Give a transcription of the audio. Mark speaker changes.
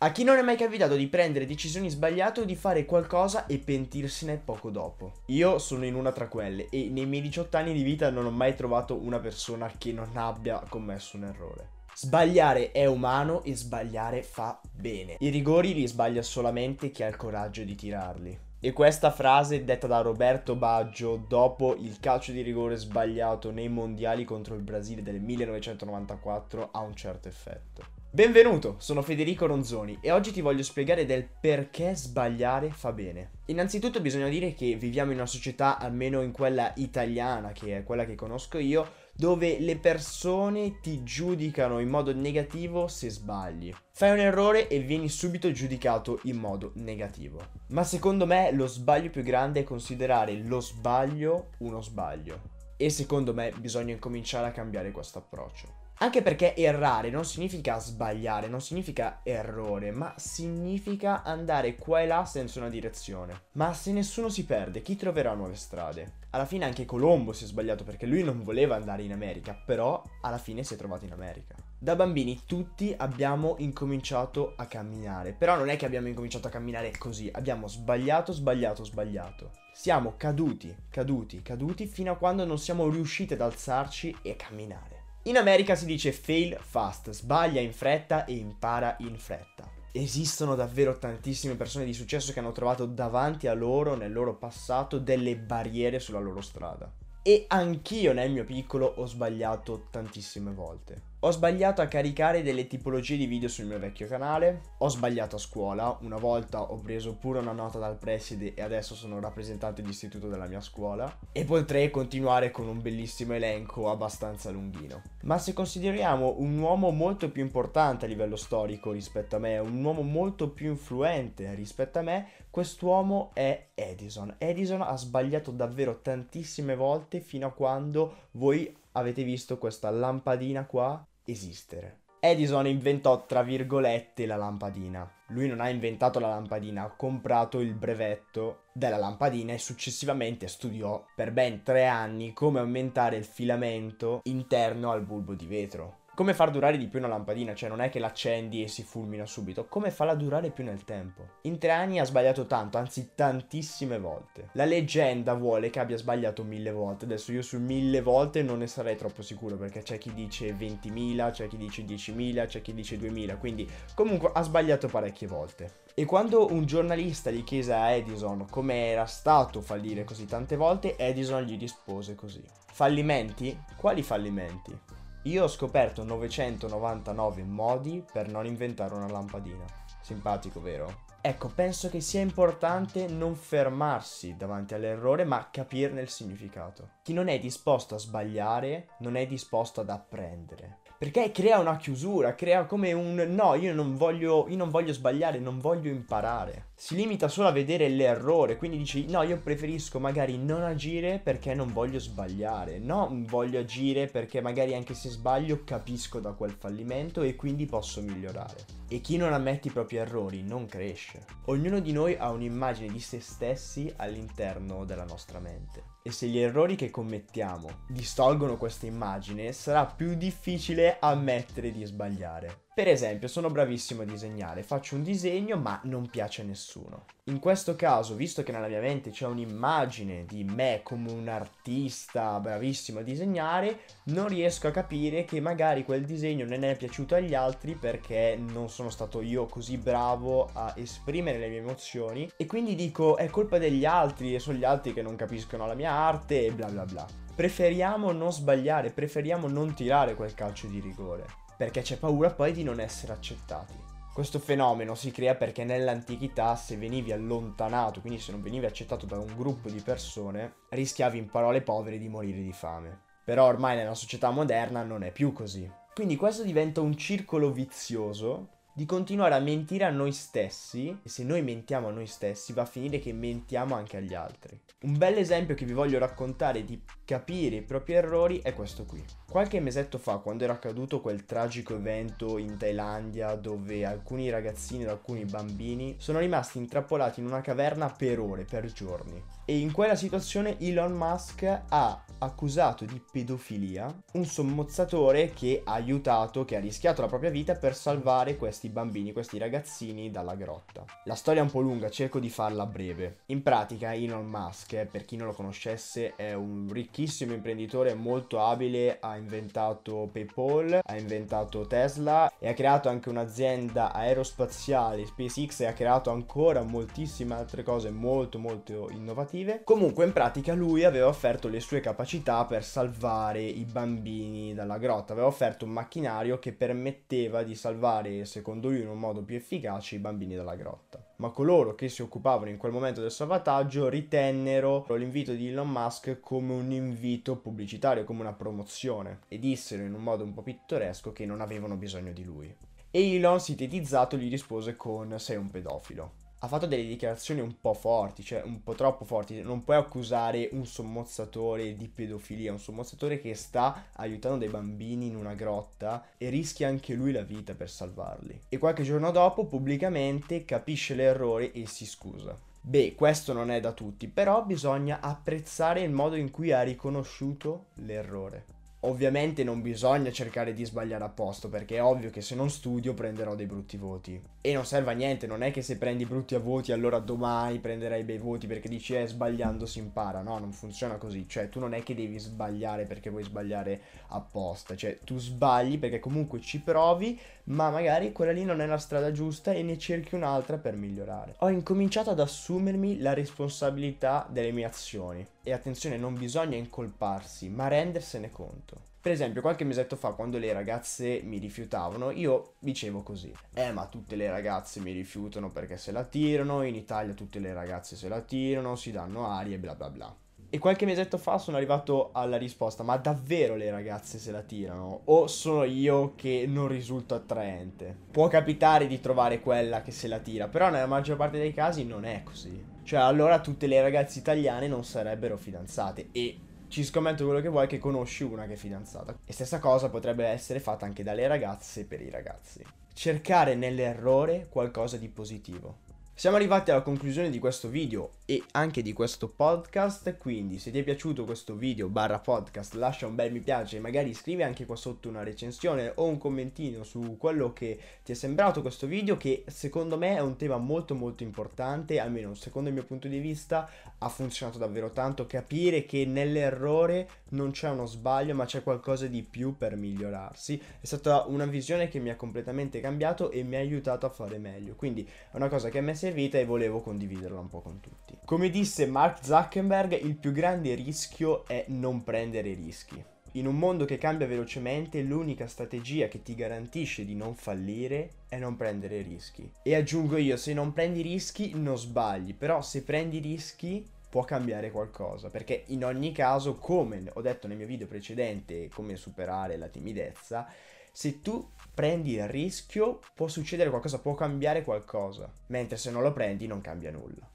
Speaker 1: A chi non è mai capitato di prendere decisioni sbagliate o di fare qualcosa e pentirsene poco dopo? Io sono in una tra quelle e nei miei 18 anni di vita non ho mai trovato una persona che non abbia commesso un errore. Sbagliare è umano e sbagliare fa bene. I rigori li sbaglia solamente chi ha il coraggio di tirarli. E questa frase detta da Roberto Baggio dopo il calcio di rigore sbagliato nei mondiali contro il Brasile del 1994 ha un certo effetto. Benvenuto, sono Federico Ronzoni e oggi ti voglio spiegare del perché sbagliare fa bene. Innanzitutto bisogna dire che viviamo in una società, almeno in quella italiana, che è quella che conosco io, dove le persone ti giudicano in modo negativo se sbagli. Fai un errore e vieni subito giudicato in modo negativo. Ma secondo me lo sbaglio più grande è considerare lo sbaglio uno sbaglio. E secondo me bisogna incominciare a cambiare questo approccio. Anche perché errare non significa sbagliare, non significa errore, ma significa andare qua e là senza una direzione. Ma se nessuno si perde, chi troverà nuove strade? Alla fine anche Colombo si è sbagliato perché lui non voleva andare in America, però alla fine si è trovato in America. Da bambini tutti abbiamo incominciato a camminare, però non è che abbiamo incominciato a camminare così, abbiamo sbagliato, sbagliato, sbagliato. Siamo caduti, caduti, caduti fino a quando non siamo riusciti ad alzarci e camminare. In America si dice fail fast, sbaglia in fretta e impara in fretta. Esistono davvero tantissime persone di successo che hanno trovato davanti a loro, nel loro passato, delle barriere sulla loro strada. E anch'io nel mio piccolo ho sbagliato tantissime volte. Ho sbagliato a caricare delle tipologie di video sul mio vecchio canale, ho sbagliato a scuola, una volta ho preso pure una nota dal preside e adesso sono rappresentante di istituto della mia scuola e potrei continuare con un bellissimo elenco abbastanza lunghino. Ma se consideriamo un uomo molto più importante a livello storico rispetto a me, un uomo molto più influente rispetto a me, quest'uomo è Edison. Edison ha sbagliato davvero tantissime volte fino a quando voi avete visto questa lampadina qua esistere. Edison inventò, tra virgolette, la lampadina. Lui non ha inventato la lampadina, ha comprato il brevetto della lampadina e successivamente studiò per ben tre anni come aumentare il filamento interno al bulbo di vetro come far durare di più una lampadina, cioè non è che l'accendi e si fulmina subito, come farla durare più nel tempo. In tre anni ha sbagliato tanto, anzi tantissime volte. La leggenda vuole che abbia sbagliato mille volte, adesso io su mille volte non ne sarei troppo sicuro perché c'è chi dice 20.000, c'è chi dice 10.000, c'è chi dice 2.000, quindi comunque ha sbagliato parecchie volte. E quando un giornalista gli chiese a Edison come era stato fallire così tante volte, Edison gli rispose così. Fallimenti? Quali fallimenti? Io ho scoperto 999 modi per non inventare una lampadina. Simpatico, vero? Ecco, penso che sia importante non fermarsi davanti all'errore, ma capirne il significato. Chi non è disposto a sbagliare non è disposto ad apprendere. Perché crea una chiusura, crea come un no, io non voglio, io non voglio sbagliare, non voglio imparare. Si limita solo a vedere l'errore, quindi dici no, io preferisco magari non agire perché non voglio sbagliare. No, voglio agire perché magari anche se sbaglio capisco da quel fallimento e quindi posso migliorare. E chi non ammette i propri errori non cresce. Ognuno di noi ha un'immagine di se stessi all'interno della nostra mente. E se gli errori che commettiamo distolgono questa immagine, sarà più difficile ammettere di sbagliare. Per esempio, sono bravissimo a disegnare, faccio un disegno ma non piace a nessuno. In questo caso, visto che nella mia mente c'è un'immagine di me come un artista bravissimo a disegnare, non riesco a capire che magari quel disegno non è piaciuto agli altri perché non sono stato io così bravo a esprimere le mie emozioni e quindi dico è colpa degli altri e sono gli altri che non capiscono la mia arte e bla bla bla. Preferiamo non sbagliare, preferiamo non tirare quel calcio di rigore perché c'è paura poi di non essere accettati. Questo fenomeno si crea perché nell'antichità se venivi allontanato, quindi se non venivi accettato da un gruppo di persone, rischiavi in parole povere di morire di fame. Però ormai nella società moderna non è più così. Quindi questo diventa un circolo vizioso di continuare a mentire a noi stessi e se noi mentiamo a noi stessi va a finire che mentiamo anche agli altri. Un bel esempio che vi voglio raccontare di capire i propri errori è questo qui. Qualche mesetto fa, quando era accaduto quel tragico evento in Thailandia dove alcuni ragazzini ed alcuni bambini sono rimasti intrappolati in una caverna per ore, per giorni. E in quella situazione Elon Musk ha accusato di pedofilia un sommozzatore che ha aiutato, che ha rischiato la propria vita per salvare questi questi bambini, questi ragazzini dalla grotta. La storia è un po' lunga, cerco di farla breve. In pratica Elon Musk, eh, per chi non lo conoscesse, è un ricchissimo imprenditore molto abile, ha inventato PayPal, ha inventato Tesla e ha creato anche un'azienda aerospaziale, SpaceX e ha creato ancora moltissime altre cose molto molto innovative. Comunque in pratica lui aveva offerto le sue capacità per salvare i bambini dalla grotta, aveva offerto un macchinario che permetteva di salvare secondo lui in un modo più efficace i bambini dalla grotta. Ma coloro che si occupavano in quel momento del salvataggio ritennero l'invito di Elon Musk come un invito pubblicitario, come una promozione e dissero in un modo un po' pittoresco che non avevano bisogno di lui. E Elon, sintetizzato, gli rispose con sei un pedofilo ha fatto delle dichiarazioni un po' forti, cioè un po' troppo forti. Non puoi accusare un sommozzatore di pedofilia, un sommozzatore che sta aiutando dei bambini in una grotta e rischia anche lui la vita per salvarli. E qualche giorno dopo, pubblicamente, capisce l'errore e si scusa. Beh, questo non è da tutti, però bisogna apprezzare il modo in cui ha riconosciuto l'errore. Ovviamente non bisogna cercare di sbagliare apposta perché è ovvio che se non studio prenderò dei brutti voti. E non serve a niente, non è che se prendi brutti a voti allora domani prenderai bei voti perché dici eh sbagliando si impara. No, non funziona così. Cioè tu non è che devi sbagliare perché vuoi sbagliare apposta. Cioè tu sbagli perché comunque ci provi ma magari quella lì non è la strada giusta e ne cerchi un'altra per migliorare. Ho incominciato ad assumermi la responsabilità delle mie azioni. E attenzione, non bisogna incolparsi, ma rendersene conto. Per esempio, qualche mesetto fa, quando le ragazze mi rifiutavano, io dicevo così: Eh, ma tutte le ragazze mi rifiutano perché se la tirano, in Italia tutte le ragazze se la tirano, si danno aria e bla bla bla. E qualche mesetto fa sono arrivato alla risposta: ma davvero le ragazze se la tirano? O sono io che non risulto attraente? Può capitare di trovare quella che se la tira, però nella maggior parte dei casi non è così. Cioè, allora tutte le ragazze italiane non sarebbero fidanzate. E ci scommetto quello che vuoi che conosci una che è fidanzata. E stessa cosa potrebbe essere fatta anche dalle ragazze per i ragazzi. Cercare nell'errore qualcosa di positivo. Siamo arrivati alla conclusione di questo video e anche di questo podcast, quindi se ti è piaciuto questo video barra podcast lascia un bel mi piace e magari scrivi anche qua sotto una recensione o un commentino su quello che ti è sembrato questo video che secondo me è un tema molto molto importante, almeno secondo il mio punto di vista ha funzionato davvero tanto capire che nell'errore non c'è uno sbaglio ma c'è qualcosa di più per migliorarsi. È stata una visione che mi ha completamente cambiato e mi ha aiutato a fare meglio, quindi è una cosa che a me serve servita e volevo condividerla un po' con tutti. Come disse Mark Zuckerberg, il più grande rischio è non prendere rischi. In un mondo che cambia velocemente, l'unica strategia che ti garantisce di non fallire è non prendere rischi. E aggiungo io, se non prendi rischi non sbagli, però se prendi rischi può cambiare qualcosa, perché in ogni caso, come ho detto nel mio video precedente, come superare la timidezza, se tu prendi il rischio può succedere qualcosa, può cambiare qualcosa, mentre se non lo prendi non cambia nulla.